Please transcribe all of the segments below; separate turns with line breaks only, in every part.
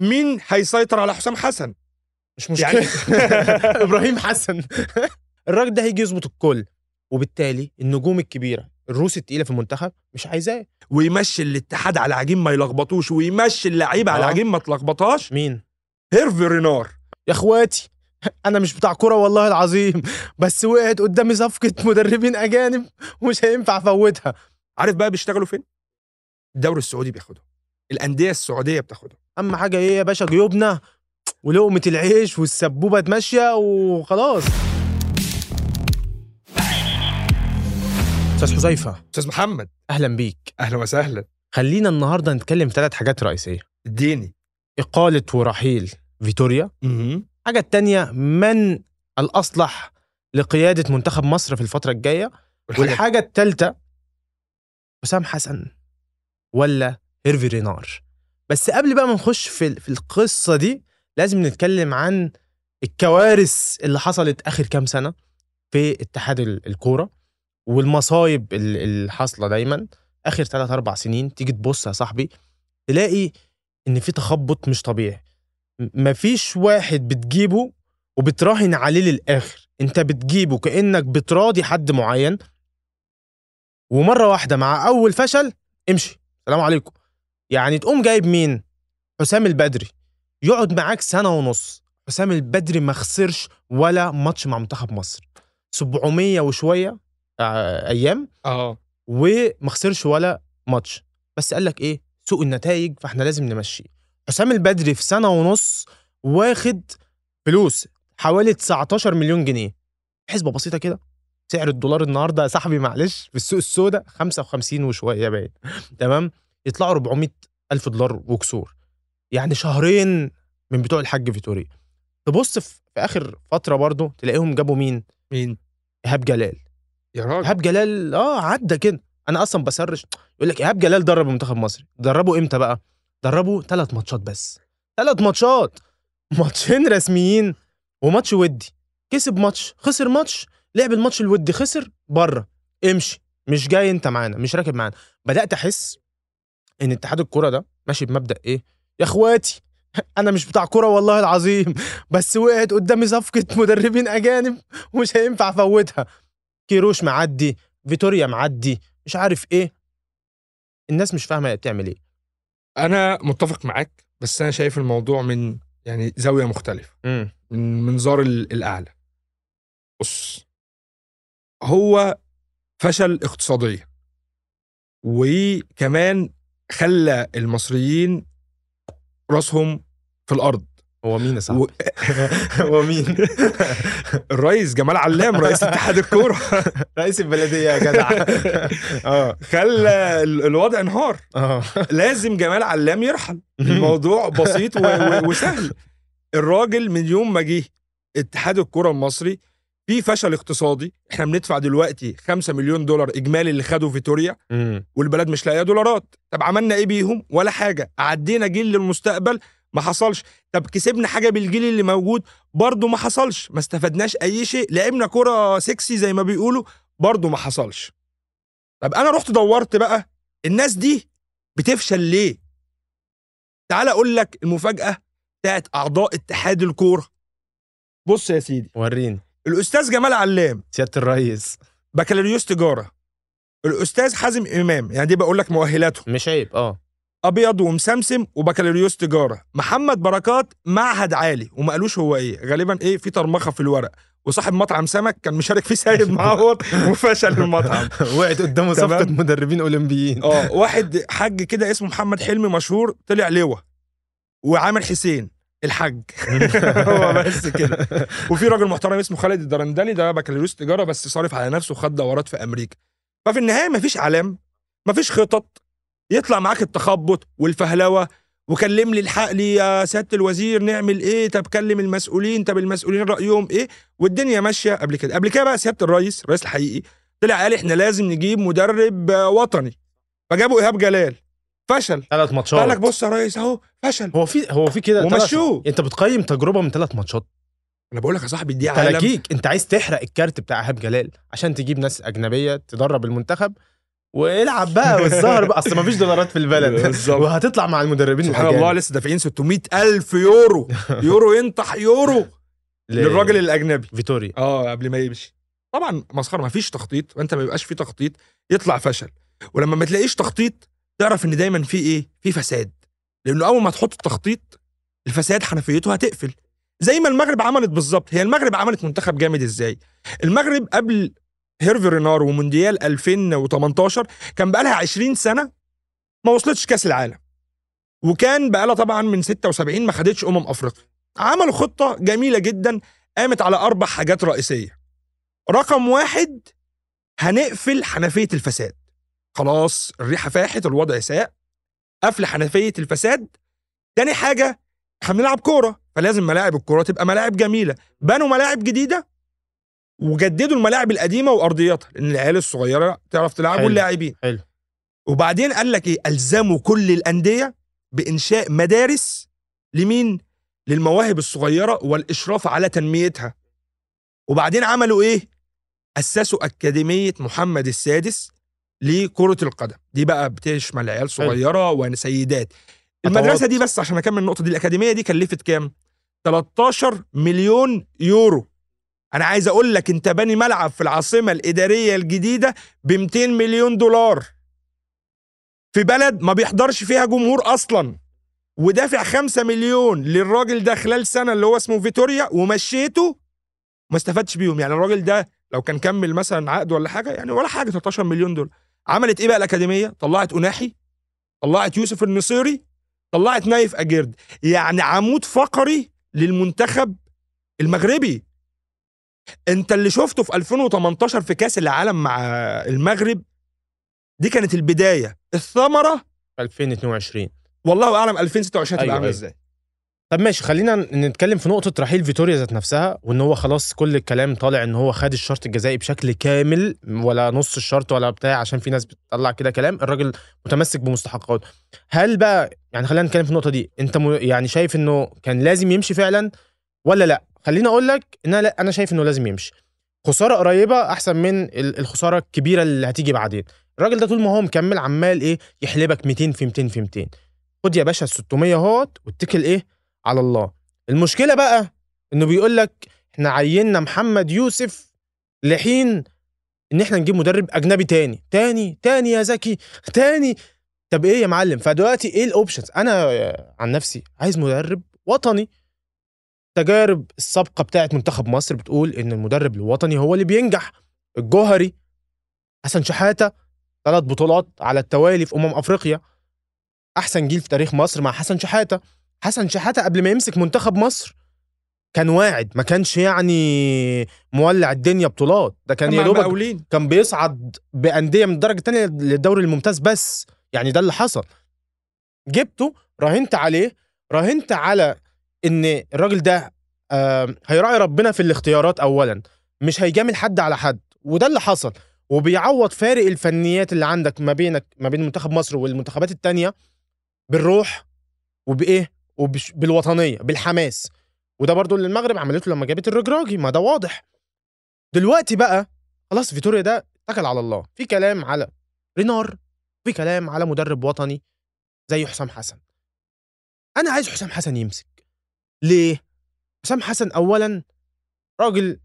مين هيسيطر على حسام حسن؟
مش مشكلة. يعني... إبراهيم حسن. الراجل ده هيجي يظبط الكل وبالتالي النجوم الكبيرة الروس التقيلة في المنتخب مش عايزاه.
ويمشي الاتحاد على عجين ما يلخبطوش ويمشي اللعيبة على
آه.
عجين ما تلخبطهاش.
مين؟
هيرفي رينار.
يا اخواتي أنا مش بتاع كورة والله العظيم بس وقعت قدامي صفقة مدربين أجانب ومش هينفع أفوتها.
عارف بقى بيشتغلوا فين؟ الدوري السعودي بياخدهم. الأندية السعودية بتاخدهم
أهم حاجة إيه يا باشا؟ جيوبنا ولقمة العيش والسبوبة ماشيه وخلاص. أستاذ حذيفة.
أستاذ محمد.
أهلا بيك.
أهلا وسهلا.
خلينا النهارده نتكلم في ثلاث حاجات رئيسية.
اديني.
إقالة ورحيل فيتوريا. الحاجة التانية من الأصلح لقيادة منتخب مصر في الفترة الجاية؟ والحاجة الثالثه حسام حسن ولا هيرفي رينار. بس قبل بقى ما نخش في في القصة دي لازم نتكلم عن الكوارث اللي حصلت آخر كام سنة في اتحاد ال- الكورة والمصايب ال- اللي حاصلة دايما. آخر 3 4 سنين تيجي تبص يا صاحبي تلاقي إن في تخبط مش طبيعي. مفيش واحد بتجيبه وبتراهن عليه للآخر. أنت بتجيبه كأنك بتراضي حد معين. ومرة واحدة مع أول فشل امشي. سلام عليكم. يعني تقوم جايب مين؟ حسام البدري. يقعد معاك سنة ونص. حسام البدري ما خسرش ولا ماتش مع منتخب مصر. 700 وشوية آه، أيام.
آه.
وما خسرش ولا ماتش. بس قال لك إيه؟ سوء النتائج فإحنا لازم نمشيه حسام البدري في سنة ونص واخد فلوس حوالي 19 مليون جنيه. حسبة بسيطة كده. سعر الدولار النهارده يا صاحبي معلش في السوق السوداء 55 وشوية باين. تمام؟ يطلعوا 400 ألف دولار وكسور. يعني شهرين من بتوع الحاج فيتوريا تبص في في آخر فترة برضه تلاقيهم جابوا مين؟
مين؟
إيهاب جلال.
يا راجل.
إيهاب جلال آه عدى كده. أنا أصلا بسرش يقول لك إيهاب جلال درب المنتخب المصري دربه إمتى بقى؟ دربه ثلاث ماتشات بس. ثلاث ماتشات. ماتشين رسميين وماتش ودي. كسب ماتش خسر ماتش. لعب الماتش الودي خسر بره. امشي. مش جاي أنت معانا مش راكب معانا. بدأت أحس إن اتحاد الكورة ده ماشي بمبدأ إيه؟ يا أخواتي أنا مش بتاع كورة والله العظيم بس وقعت قدامي صفقة مدربين أجانب ومش هينفع أفوتها. كيروش معدي فيتوريا معدي مش عارف إيه. الناس مش فاهمة هي بتعمل إيه.
أنا متفق معاك بس أنا شايف الموضوع من يعني زاوية مختلفة.
امم
من منظار ال- الأعلى. بص هو فشل اقتصاديا وكمان خلى المصريين راسهم في الأرض.
هو مين يا
و...
صاحبي هو مين؟
الرئيس جمال علام رئيس اتحاد الكورة.
رئيس البلدية يا جدع. آه.
خلى ال- الوضع انهار.
آه.
لازم جمال علام يرحل. الموضوع بسيط و... و... وسهل. الراجل من يوم ما جه اتحاد الكره المصري في فشل اقتصادي. إحنا بندفع دلوقتي 5 مليون دولار إجمالي اللي خده فيتوريا. والبلد مش لاقية دولارات. طب عملنا إيه بيهم؟ ولا حاجة. عدينا جيل للمستقبل ما حصلش. طب كسبنا حاجة بالجيل اللي موجود؟ برضه ما حصلش. ما استفدناش أي شيء. لعبنا كرة سكسي زي ما بيقولوا برضه ما حصلش. طب أنا رحت دورت بقى. الناس دي بتفشل ليه؟ تعال أقول لك المفاجأة بتاعت أعضاء اتحاد الكورة. بص يا سيدي.
وريني.
الأستاذ جمال علام.
سيادة الرئيس.
بكالوريوس تجارة. الأستاذ حازم إمام يعني دي بقول لك مؤهلاته
مش عيب آه.
أبيض ومسمسم وبكالوريوس تجارة. محمد بركات معهد عالي. وما قالوش هو إيه. غالبا إيه في طرمخة في الورق. وصاحب مطعم سمك كان مشارك فيه سيد معوض وفشل المطعم.
وقعت قدامه. صفقة مدربين أولمبيين.
آه واحد حاج كده اسمه محمد حلمي مشهور طلع لواء. وعامر حسين. الحاج. هو بس كده. وفي راجل محترم اسمه خالد الدرندلي ده بكالوريوس تجارة بس صارف على نفسه وخد دورات في أمريكا. ففي النهاية مفيش علام مفيش خطط. يطلع معاك التخبط والفهلوة وكلم لي الحق لي يا سيادة الوزير نعمل إيه؟ طب كلم المسؤولين طب المسؤولين رأيهم إيه؟ والدنيا ماشية قبل كده. قبل كده بقى سيادة الرئيس الرئيس الحقيقي طلع قال إحنا لازم نجيب مدرب وطني. فجابوا إيهاب جلال. فشل.
ثلاث ماتشات.
قال لك بص يا ريس اهو فشل.
هو في هو في كده
ومشوه.
انت بتقيم تجربة من ثلاث ماتشات.
أنا بقول لك يا صاحبي دي عالم.
انت عايز تحرق الكارت بتاع إيهاب جلال عشان تجيب ناس أجنبية تدرب المنتخب؟ والعب بقى والظهر بقى أصل مفيش دولارات في البلد. وهتطلع مع المدربين
سبحان. الله لسه دافعين 600 ألف يورو. يورو ينطح يورو. للراجل الأجنبي.
فيتوريا.
آه قبل ما يمشي. طبعا مسخرة ما فيش تخطيط وأنت ما بيبقاش في تخطيط يطلع فشل. ولما ما تلاقيش تخطيط تعرف إن دايما في إيه؟ في فساد. لأنه أول ما تحط التخطيط الفساد حنفيته هتقفل. زي ما المغرب عملت بالظبط. هي المغرب عملت منتخب جامد إزاي؟ المغرب قبل هيرفي رينار ومونديال 2018 كان بقى لها 20 سنة ما وصلتش كأس العالم. وكان بقى لها طبعا من 76 ما خدتش أمم أفريقيا. عملوا خطة جميلة جدا قامت على أربع حاجات رئيسية. رقم واحد هنقفل حنفية الفساد. خلاص الريحة فاحت الوضع ساء قفل حنفية الفساد. تاني حاجة إحنا بنلعب كورة فلازم ملاعب الكورة تبقى ملاعب جميلة. بنوا ملاعب جديدة وجددوا الملاعب القديمة وأرضياتها لأن العيال الصغيرة تعرف تلعب. واللاعبين.
حلو.
وبعدين قال لك إيه؟ ألزموا كل الأندية بإنشاء مدارس لمين؟ للمواهب الصغيرة والإشراف على تنميتها. وبعدين عملوا إيه؟ أسسوا أكاديمية محمد السادس لكرة القدم. دي بقى بتشمل عيال صغيرة وسيدات
المدرسة.
دي بس عشان أكمل النقطة دي الأكاديمية دي كلفت كام؟ 13 مليون يورو. أنا عايز أقول لك أنت باني ملعب في العاصمة الإدارية الجديدة ب 200 مليون دولار. في بلد ما بيحضرش فيها جمهور أصلا. ودافع 5 مليون للراجل ده خلال سنة اللي هو اسمه فيتوريا ومشيته ما استفادش بيهم. يعني الراجل ده لو كان كمل مثلا عقد ولا حاجة يعني ولا حاجة 13 مليون دولار. عملت إيه بقى الأكاديمية؟ طلعت اناحي طلعت يوسف النصيري طلعت نايف أجيرد. يعني عمود فقري للمنتخب المغربي. أنت اللي شفته في 2018 في كأس العالم مع المغرب دي كانت البداية. الثمرة؟
2022
والله أعلم 2026 هتبقى
أيوة،
عاملة
أيوة.
إزاي.
طب ماشي خلينا نتكلم في نقطة رحيل فيتوريا ذات نفسها وإن هو خلاص كل الكلام طالع إن هو خد الشرط الجزائي بشكل كامل ولا نص الشرط ولا بتاع عشان في ناس بتطلع كده كلام الراجل متمسك بمستحقاته. هل بقى يعني خلينا نتكلم في النقطة دي أنت م... يعني شايف إنه كان لازم يمشي فعلا ولا لأ؟ خليني أقول لك إن أنا لأ أنا شايف إنه لازم يمشي. خسارة قريبة أحسن من ال- الخسارة الكبيرة اللي هتيجي بعدين. الراجل ده طول ما هو مكمل عمال إيه يحلبك 200 في 200 في 200 خد يا باشا ال 600 اهوت واتكل إيه على الله. المشكلة بقى إنه بيقول لك إحنا عيننا محمد يوسف لحين إن إحنا نجيب مدرب أجنبي تاني. تاني تاني يا زكي تاني. طب إيه يا معلم؟ فدلوقتي إيه الاوبشنز أنا عن نفسي عايز مدرب وطني. تجارب السابقة بتاعت منتخب مصر بتقول إن المدرب الوطني هو اللي بينجح. الجوهري حسن شحاتة ثلاث بطولات على التوالي في أمم أفريقيا. أحسن جيل في تاريخ مصر مع حسن شحاتة. حسن شحاتة قبل ما يمسك منتخب مصر كان واعد ما كانش يعني مولع الدنيا بطولات. ده كان يا دوبك كان بيصعد بأندية من الدرجه الثانية للدوري الممتاز بس. يعني ده اللي حصل. جبته راهنت عليه راهنت على إن الراجل ده آه هيراعي ربنا في الاختيارات اولا مش هيجامل حد على حد. وده اللي حصل. وبيعوض فارق الفنيات اللي عندك ما بينك ما بين منتخب مصر والمنتخبات التانية بالروح وبإيه؟ وبالوطنيه بالحماس. وده برضو اللي المغرب عملته لما جابت الرجراجي ما ده واضح. دلوقتي بقى خلاص فيتوريا ده اتكل على الله. في كلام على رينار في كلام على مدرب وطني زي حسام حسن. أنا عايز حسام حسن يمسك. ليه؟ حسام حسن اولا راجل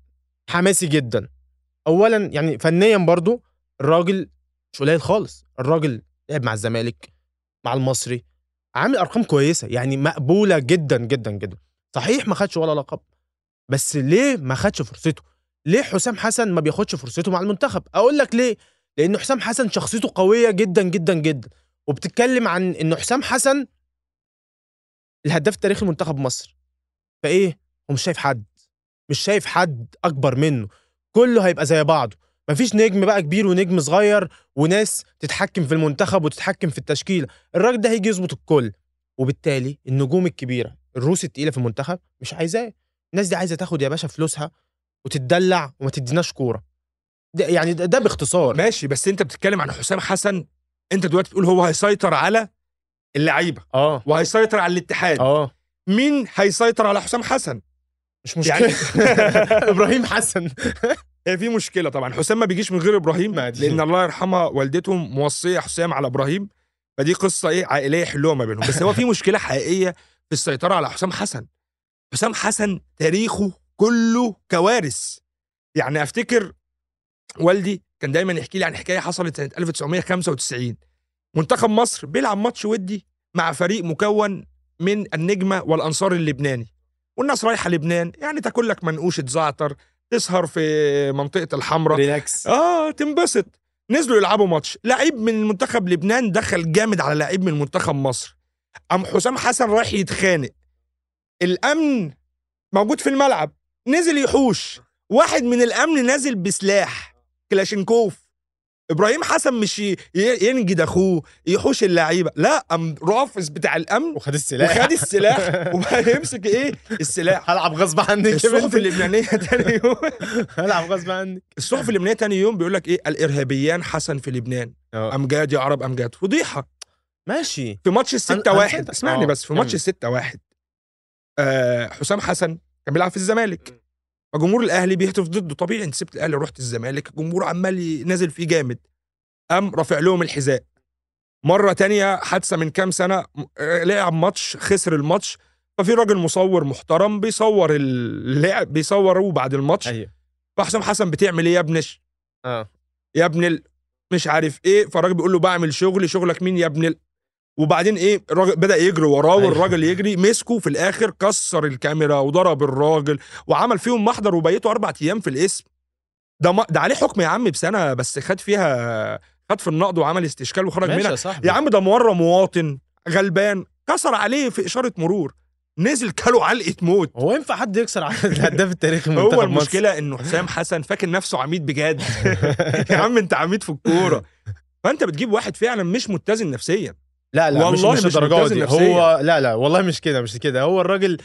حماسي جدا. اولا يعني فنيا برضو الراجل مش قليل خالص. الراجل لعب مع الزمالك مع المصري عامل أرقام كويسة يعني مقبولة جدا جدا جدا. صحيح ما خدش ولا لقب بس ليه ما خدش فرصته؟ ليه حسام حسن ما بياخدش فرصته مع المنتخب؟ أقول لك ليه؟ لأن حسام حسن شخصيته قوية جدا جدا جدا. وبتتكلم عن إن حسام حسن الهداف التاريخي لمنتخب مصر. فإيه؟ هو مش شايف حد مش شايف حد أكبر منه. كله هيبقى زي بعضه. مفيش نجم بقى كبير ونجم صغير وناس تتحكم في المنتخب وتتحكم في التشكيله الراجل ده هيجي يظبط الكل. وبالتالي النجوم الكبيرة الروس التقيلة في المنتخب مش عايزاه. الناس دي عايزة تاخد يا باشا فلوسها وتتدلع وما تديناش كورة. ده يعني ده, ده باختصار.
ماشي بس انت بتتكلم عن حسام حسن. انت دلوقتي بتقول هو هيسيطر على اللعيبة
آه.
وهيسيطر على الاتحاد.
آه.
مين هيسيطر على حسام حسن؟
مش مشكلة.
يعني-
إبراهيم حسن.
هي في مشكلة طبعا. حسام ما بيجيش من غير
إبراهيم.
لأن الله يرحمها والدتهم موصية حسام على إبراهيم. فدي قصة إيه عائلية يحلوها ما بينهم. بس هو في مشكلة حقيقية في السيطرة على حسام حسن. حسام حسن تاريخه كله كوارث. يعني أفتكر والدي كان دايما يحكي لي عن حكاية حصلت سنة 1995 منتخب مصر بيلعب ماتش ودي مع فريق مكون من النجمة والأنصار اللبناني. والناس رايحة لبنان. يعني تاكل لك منقوشة زعتر تسهر في منطقة الحمراء.
ريلاكس
آه تنبسط. نزلوا يلعبوا ماتش. لعيب من منتخب لبنان دخل جامد على لعيب من منتخب مصر. قام حسام حسن رايح يتخانق. الأمن موجود في الملعب. نزل يحوش. واحد من الأمن نازل بسلاح. كلاشينكوف. إبراهيم حسن مش ينجد أخوه يحوش اللعيبة. لا قام رافس بتاع الأمن
وخد السلاح.
وخد السلاح. وبقى يمسك إيه؟ السلاح.
هلعب غصب عنك
الصحف اللبنانيه تاني يوم.
هلعب غصب عنك
الصحف اللبنانيه تاني يوم بيقول لك إيه؟ الإرهابيان حسن في لبنان.
آه.
امجاد يا عرب امجاد فضيحة.
ماشي.
في ماتش الستة
أنا
واحد. اسمعني
آه،
بس في ماتش. الستة واحد. آه حسام حسن كان بيلعب في الزمالك. فجمهور الأهلي بيهتف ضده. طبيعي انت سبت الأهلي ورحت الزمالك الجمهور عمال نازل فيه جامد. قام رافع لهم الحذاء. مرة تانية حادثة من كام سنة آه، لعب ماتش خسر الماتش. ففي راجل مصور محترم بيصور اللعب بيصوروه بعد الماتش.
أيوه.
فحسام حسن بتعمل إيه يا ابنش
آه.
يا ابن ال... مش عارف إيه. فالراجل بيقول له بعمل شغلي شغلك مين يا ابن ال... وبعدين إيه الراجل بدأ يجري وراه
أيوة.
والراجل يجري مسكه في الآخر كسر الكاميرا وضرب الراجل وعمل فيهم محضر وبيته أربع أيام في الاسم ده ما... ده عليه حكم يا عم بسنة بس خد فيها خد في النقد وعمل استشكال وخرج منها.
يا
يا عم ده مره مواطن غلبان كسر عليه في إشارة مرور نزل كله علقة موت.
هو ينفع حد يكسر على الهداف التاريخي من
هو؟ المشكلة إنه حسام حسن فاكر نفسه عميد بجد. يا عم أنت عميد في الكورة. فأنت بتجيب واحد فعلا مش متزن نفسيا.
لا لا
والله
مش
مش متزن
دي. هو لا لا والله مش كده مش كده. هو الراجل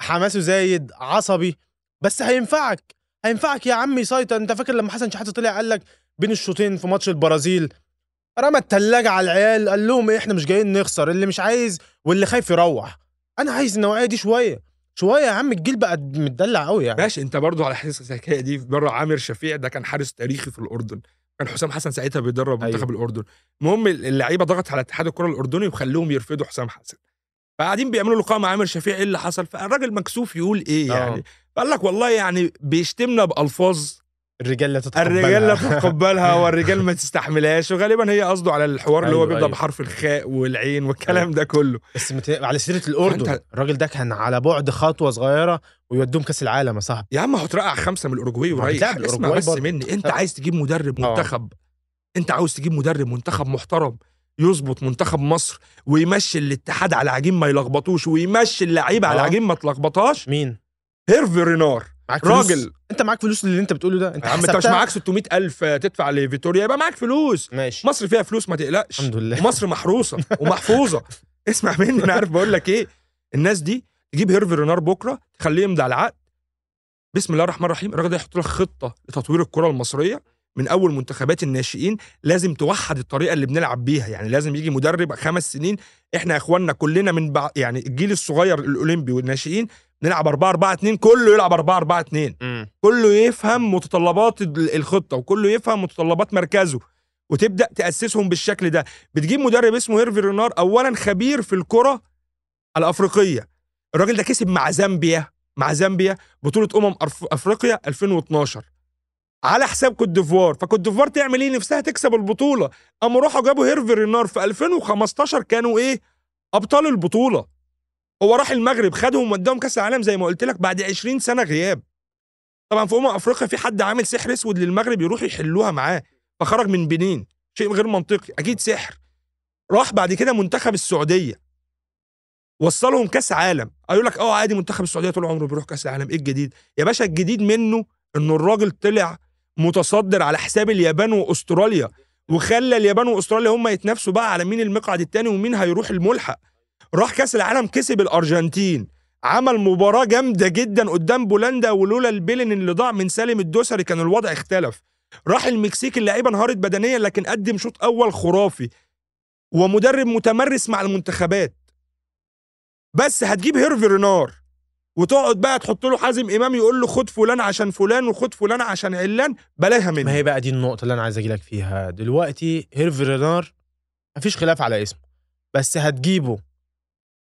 حماسه زايد عصبي بس هينفعك هينفعك يا عم يسيطر انت فاكر لما حسن شحاتة طلع قال لك بين الشوطين في ماتش البرازيل رمى التلاجة على العيال قال لهم إيه إحنا مش جايين نخسر اللي مش عايز واللي خايف يروح. أنا عايز النوعية دي شوية شوية يا عم الجيل بقى متدلع قوي يعني.
ماشي أنت برضو على حس الحكاية دي بره عامر شفيع ده كان حارس تاريخي في الأردن. كان حسام حسن ساعتها بيدرب
أيوة.
منتخب الأردن المهم اللعيبة ضغط على اتحاد الكرة الأردني وخلوهم يرفضوا حسام حسن فقاعدين بيعملوا لقاء مع عامر شفيع إيه اللي حصل فالراجل مكسوف يقول إيه
آه.
يعني فقال لك والله يعني بيشتمنا بألفاظ
الرجال لا تتقبلها
الرجال لا تتقبلها والرجال ما تستحملهاش وغالبا هي قصده على الحوار اللي هو
أيوة،
بيبدا
أيوة.
بحرف الخاء والعين والكلام ده كله
بس مت... على سيرة الأردن
فأنت-
الراجل ده كان على بعد خطوة صغيرة ويودوهم كأس العالم يا صاحبي
يا عم هترقع خمسة من الأوروجواي
ما
وريح اسمع بس
برضه.
مني انت. عايز تجيب مدرب
آه.
منتخب انت عاوز تجيب مدرب منتخب محترم يظبط منتخب مصر ويمشي الاتحاد على عجين ما يلخبطوش ويمشي اللعيبة على
آه.
عجين ما تلخبطهاش
مين
هيرفي رينار
معاك فلوس.
راجل
انت معاك فلوس اللي انت بتقوله ده. انت
يا عم انت مش؟ معاك 600 ألف تدفع لفيتوريا يبقى معاك فلوس.
ماشي.
مصر فيها فلوس ما تقلقش.
الحمد لله.
ومصر محروسة ومحفوظة. اسمع مني أنا عارف بقول لك إيه. الناس دي تجيب هيرفي رينار بكرة تخليه يمضي على العقد. بسم الله الرحمن الرحيم. الراجل ده يحط لك خطة لتطوير الكرة المصرية من أول منتخبات الناشئين. لازم توحد الطريقة اللي بنلعب بيها. يعني لازم يجي مدرب خمس سنين. إحنا يا إخواننا كلنا من بعض يعني الجيل الصغير الأولمبي والناشئين نلعب 4 4 2 كله يلعب 4 4 2
مم.
كله يفهم متطلبات ال- الخطة وكله يفهم متطلبات مركزه وتبدأ تأسسهم بالشكل ده. بتجيب مدرب اسمه هيرفي رينار اولا خبير في الكرة الأفريقية. الراجل ده كسب مع زامبيا مع زامبيا بطولة أمم أفريقيا 2012 على حساب كوت ديفوار. فكوت ديفوار تعمل إيه؟ نفسها تكسب البطولة. قاموا راحوا جابوا هيرفي رينار في 2015 كانوا إيه؟ أبطال البطولة. هو راح المغرب خدهم وداهم كأس العالم زي ما قلت لك بعد 20 سنة غياب. طبعا في أمم أفريقيا في حد عامل سحر أسود للمغرب يروح يحلوها معاه فخرج من بنين شيء غير منطقي أكيد سحر. راح بعد كده منتخب السعودية. وصلهم كأس عالم. قالوا لك آه عادي منتخب السعودية طول عمره بيروح كأس العالم إيه الجديد؟ يا باشا الجديد منه إنه الراجل طلع متصدر على حساب اليابان وأستراليا وخلى اليابان وأستراليا هم يتنافسوا بقى على مين المقعد الثاني ومين هيروح الملحق. راح كأس العالم كسب الأرجنتين. عمل مباراة جامدة جدا قدام بولندا ولولا البيلن اللي ضاع من سالم الدوسري كان الوضع اختلف. راح المكسيك اللعيبة انهارت بدنيا لكن قدم شوط أول خرافي. ومدرب متمرس مع المنتخبات. بس هتجيب هيرفي رينار. وتقعد بقى تحط له حازم إمام يقول له خد فلان عشان فلان وخد فلان عشان علان بلاها منه.
ما هي بقى دي النقطة اللي أنا عايز أجيلك فيها. دلوقتي هيرفي رينار مفيش خلاف على اسمه. بس هتجيبه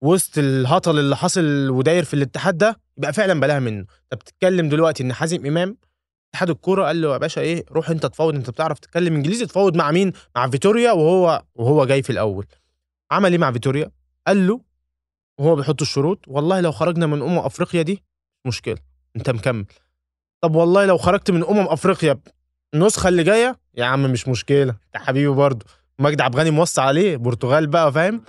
وسط الهطل اللي حاصل وداير في الاتحاد ده يبقى فعلا بلاها منه. انت بتتكلم دلوقتي إن حازم إمام اتحاد الكورة قال له يا باشا إيه روح أنت تفاوض أنت بتعرف تتكلم إنجليزي تفاوض مع مين؟ مع فيتوريا وهو وهو جاي في الأول. عمل إيه مع فيتوريا؟ قال له وهو بيحط الشروط والله لو خرجنا من أمم أفريقيا دي مشكلة أنت مكمل. طب والله لو خرجت من أمم أفريقيا النسخة اللي جاية؟ يا عم مش مشكلة انت حبيبي برضه. مجدي عبد الغني موصى عليه برتغال بقى فاهم؟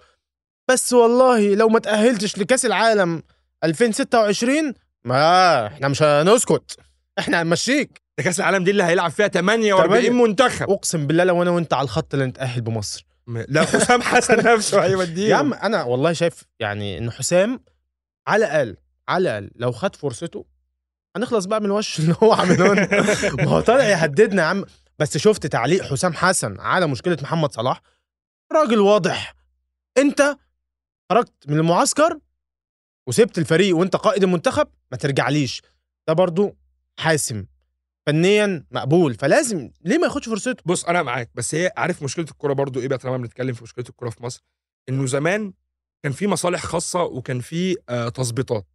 بس والله لو ما تأهلتش لكأس العالم 2026 ما إحنا مش هنسكت. إحنا هنمشيك.
ده كأس العالم دي اللي هيلعب فيها 48
تمانية.
منتخب.
أقسم بالله لو أنا وأنت على الخط اللي نتأهل بمصر.
لا حسام حسن نفسه هيوديه
يا عم أنا والله شايف يعني إن حسام على الأقل على الأقل لو خد فرصته هنخلص بقى من الوش اللي هو عامله ما هو طالع يهددنا يا عم. بس شفت تعليق حسام حسن على مشكلة محمد صلاح؟ راجل واضح. أنت خرجت من المعسكر وسبت الفريق وانت قائد المنتخب ما ترجعليش. ده برضو حاسم. فنيا مقبول. فلازم ليه ما ياخدش فرصته؟
بص أنا معاك بس هي عارف مشكلة الكورة برضو إيه بقى طالما بنتكلم في مشكلة الكورة في مصر؟ إنه زمان كان في مصالح خاصة وكان في آه تظبيطات.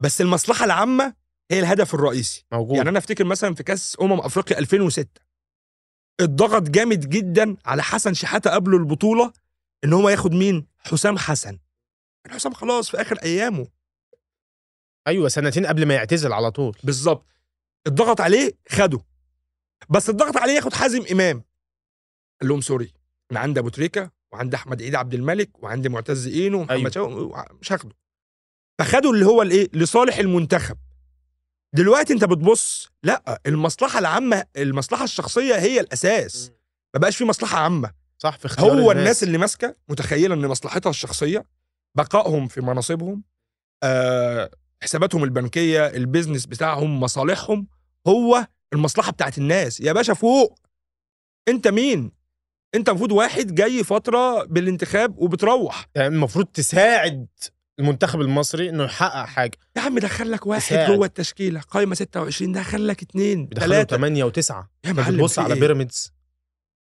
بس المصلحة العامة هي الهدف الرئيسي.
موجود.
يعني أنا أفتكر مثلا في كأس أمم أفريقيا 2006 اتضغط جامد جدا على حسن شحاتة قبله البطولة إن هو ياخد مين؟ حسام حسن. حسام خلاص في آخر أيامه.
أيوه سنتين قبل ما يعتزل على طول.
بالظبط. اتضغط عليه خده. بس اتضغط عليه ياخد حازم إمام. قال لهم sorry أنا عندي أبو تريكة وعندي أحمد عيد عبد الملك وعندي معتز إينو ومحمد
أيوة.
مش هاخده. فخدوا اللي هو الإيه؟ لصالح المنتخب. دلوقتي أنت بتبص لأ المصلحة العامة المصلحة الشخصية هي الأساس. ما بقاش في مصلحة عامة.
صح؟ في اختيار
هو الناس. اللي ماسكة متخيلة إن مصلحتها الشخصية بقائهم في مناصبهم آه حساباتهم البنكية ال business بتاعهم مصالحهم هو المصلحة بتاعت الناس. يا باشا فوق. أنت مين؟ أنت المفروض واحد جاي فترة بالانتخاب وبتروح.
يعني المفروض تساعد المنتخب المصري إنه يحقق حاجة.
يا عم دخل لك واحد
تساعد.
جوه التشكيلة. قايمة 26 دخل لك
بيدخلوا
ثلاثة
8 و9
يا معلم
بتبص
في
على
إيه؟
بيراميدز.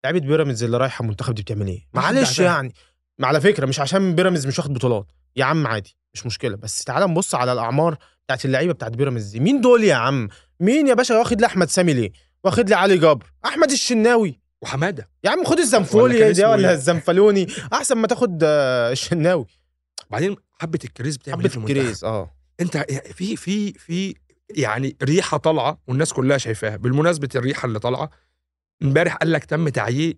لعيبة بيراميدز اللي رايحة المنتخب دي بتعمل
إيه؟
معلش. يعني ما على فكرة مش عشان بيراميدز مش واخد بطولات. يا عم عادي مش مشكلة. بس تعال نبص على الأعمار بتاعت اللعيبة بتاعت بيراميدز دي. مين دول يا عم؟ مين يا باشا واخد لي أحمد سامي ليه؟ واخد لي علي جبر؟ أحمد الشناوي.
وحمادة.
يا عم خد الزنفولي دي ولا
إيه؟
الزنفلوني أحسن ما تاخد آه، الشناوي.
بعدين حبة الكريز بتعمل
حبة
إيه المنتخب؟
الكريز آه.
أنت في في في يعني ريحة طالعة والناس كلها شايفاها. بالمناسبة الريحة اللي طالعة امبارح قال لك تم تعيين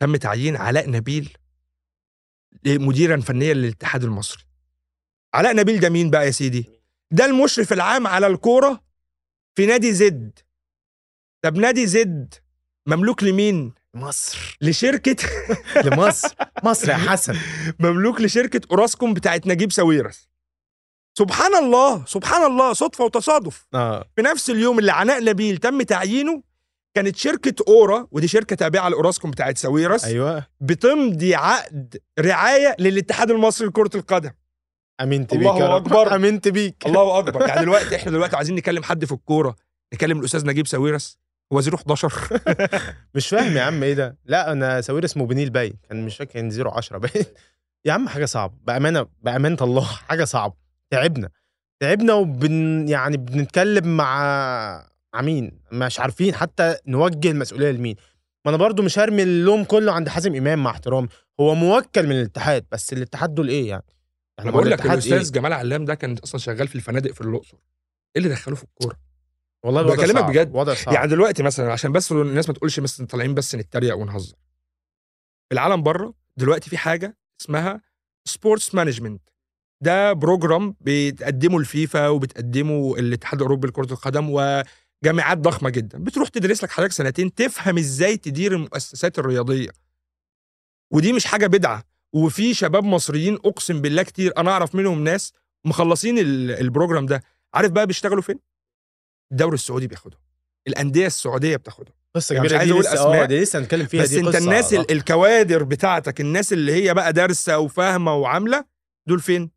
تم تعيين علاء نبيل مديرا فنيا للاتحاد المصري. علاء نبيل ده مين بقى يا سيدي؟ ده المشرف العام على الكورة في نادي زد. طب نادي زد مملوك لمين؟
مصر
لشركة
لمصر. مصر يا حسن.
مملوك لشركة أوراسكوم بتاعت نجيب ساويرس. سبحان الله سبحان الله صدفة وتصادف.
آه.
في نفس اليوم اللي علاء نبيل تم تعيينه كانت شركة Ora ودي شركة تابعة لأوراسكوم بتاعت ساويرس
أيوه.
بتمضي عقد رعاية للاتحاد المصري لكرة القدم.
آمنت بيك
الله. أكبر.
آمنت بيك.
الله أكبر. يعني دلوقتي إحنا دلوقتي عايزين نكلم حد في الكورة نكلم الأستاذ نجيب ساويرس. وزير 11
مش فاهم يا عم إيه ده. لا أنا ساوير اسمه بنيل باين كان مش فاكر كان 010 باين. يا عم حاجة صعبة. بأمانة بأمانة الله حاجة صعبة. تعبنا. تعبنا وبن يعني بنتكلم مع مع مين مش عارفين حتى نوجه المسؤولية لمين ما أنا برضو مش هرمي اللوم كله عند حازم إمام مع احترامي هو موكل من الاتحاد بس الاتحاد دول إيه يعني هو
بقول لك
الاتحاد
الأستاذ جمال علام ده كان أصلا شغال في الفنادق في الأقصر إيه اللي دخله في الكورة؟
والله الوضع
بكلمك
صعب.
بجد.
وضع صعب
يعني دلوقتي مثلا عشان بس الناس ما تقولش مثلا طالعين بس نتريق ونهزر في العالم بره دلوقتي في حاجة اسمها sports management ده program بتقدمه الفيفا وبتقدمه الاتحاد الأوروبي لكرة القدم وجامعات ضخمة جدا. بتروح تدرس لك حضرتك سنتين تفهم إزاي تدير المؤسسات الرياضية. ودي مش حاجة بدعة. وفي شباب مصريين أقسم بالله كتير أنا أعرف منهم ناس مخلصين ال- البروجرام ده. عارف بقى بيشتغلوا فين؟ الدوري السعودي بياخده الأندية السعودية بتاخده
قصة
يعني مش
كبيرة
عايز
دي
أقول
لسه
أسماء،
آه دي لسه هنتكلم فيها
بس
دي أنت
الناس ال-
ضخمة.
الكوادر بتاعتك الناس اللي هي بقى دارسة وفاهمة وعاملة دول فين؟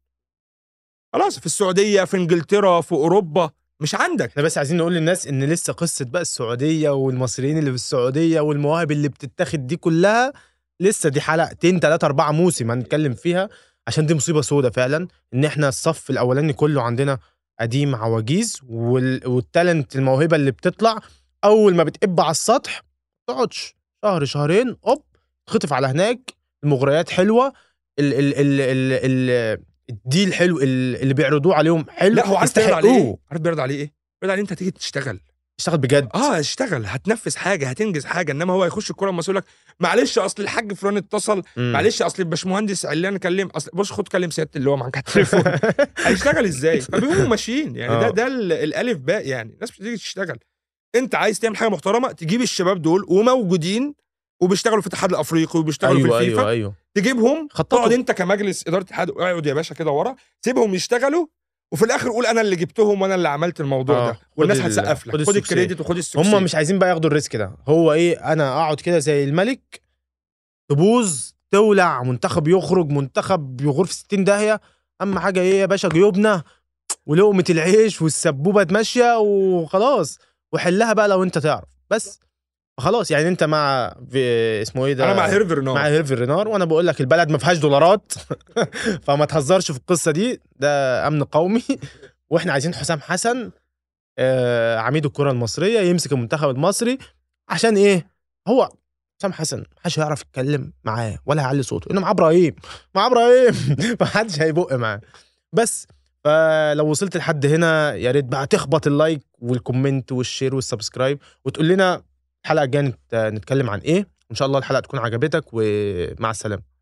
خلاص في السعودية في إنجلترا في أوروبا. مش عندك.
إحنا بس عايزين نقول للناس إن لسه قصة بقى السعودية والمصريين اللي في السعودية والمواهب اللي بتتاخد دي كلها لسه دي حلقتين ثلاثة أربعة موسم هنتكلم فيها عشان دي مصيبة سودة فعلا إن إحنا الصف الأولاني كله عندنا قديم عواجيز وال... والتالنت الموهبة اللي بتطلع أول ما بتقب على السطح تقعدش شهر شهرين أوب تخطف على هناك المغريات حلوة ال ال ال ال ال الديل حلو ال- اللي بيعرضوه عليهم حلو
لا هو عارف بيرد عليه. إيه؟ عارف بيرد عليه إيه؟ بيرد عليه أنت هتيجي تشتغل
اشتغل بجد
آه اشتغل هتنفذ حاجة هتنجز حاجة إنما هو هيخش الكورة المصري يقول لك معلش أصل الحاج فلان اتصل
مم.
معلش أصل الباشمهندس علان كلم أصل بص خد كلم سيادة اللي هو معاك على التليفون هيشتغل إزاي؟ فبيقوموا ماشيين يعني ده
آه.
ده ال- الألف باء يعني الناس بتيجي تشتغل أنت عايز تعمل حاجة محترمة تجيب الشباب دول وموجودين وبيشتغلوا في الاتحاد الأفريقي وبيشتغلوا
أيوه
في الفيفا
أيوه أيوه
تجيبهم
خططوا.
تقعد انت كمجلس إدارة اتحاد اقعد يا باشا كده ورا سيبهم يشتغلوا وفي الآخر قول أنا اللي جبتهم وأنا اللي عملت الموضوع
آه،
ده والناس
ال-
هتسقف لك. خد.
ال
credit وخد ال success
هم مش عايزين بقى ياخدوا ال risk ده. هو إيه؟ أنا أقعد كده زي الملك تبوظ تولع منتخب يخرج منتخب يغور في 60 داهية. أهم حاجة إيه يا باشا؟ جيوبنا ولقمة العيش والسبوبة ماشية وخلاص وحلها بقى لو أنت تعرف. بس خلاص يعني انت مع في اسمه إيه ده؟
أنا مع هيرفي رينار.
مع هيرفي رينار. وأنا بقول لك البلد ما فيهاش دولارات. فما تهزرش في القصة دي. ده أمن قومي. وإحنا عايزين حسام حسن آه عميد الكرة المصرية يمسك المنتخب المصري عشان إيه؟ هو حسام حسن محدش هيعرف يتكلم معاه ولا هيعلي صوته انه معاه إبراهيم معاه إبراهيم محدش هيبق معاه. بس فلو وصلت لحد هنا يا ريت بقى تخبط اللايك والكومنت والشير والسبسكرايب وتقول لنا الحلقة الجاية نت- نتكلم عن إيه. إن شاء الله الحلقة تكون عجبتك ومع السلامة.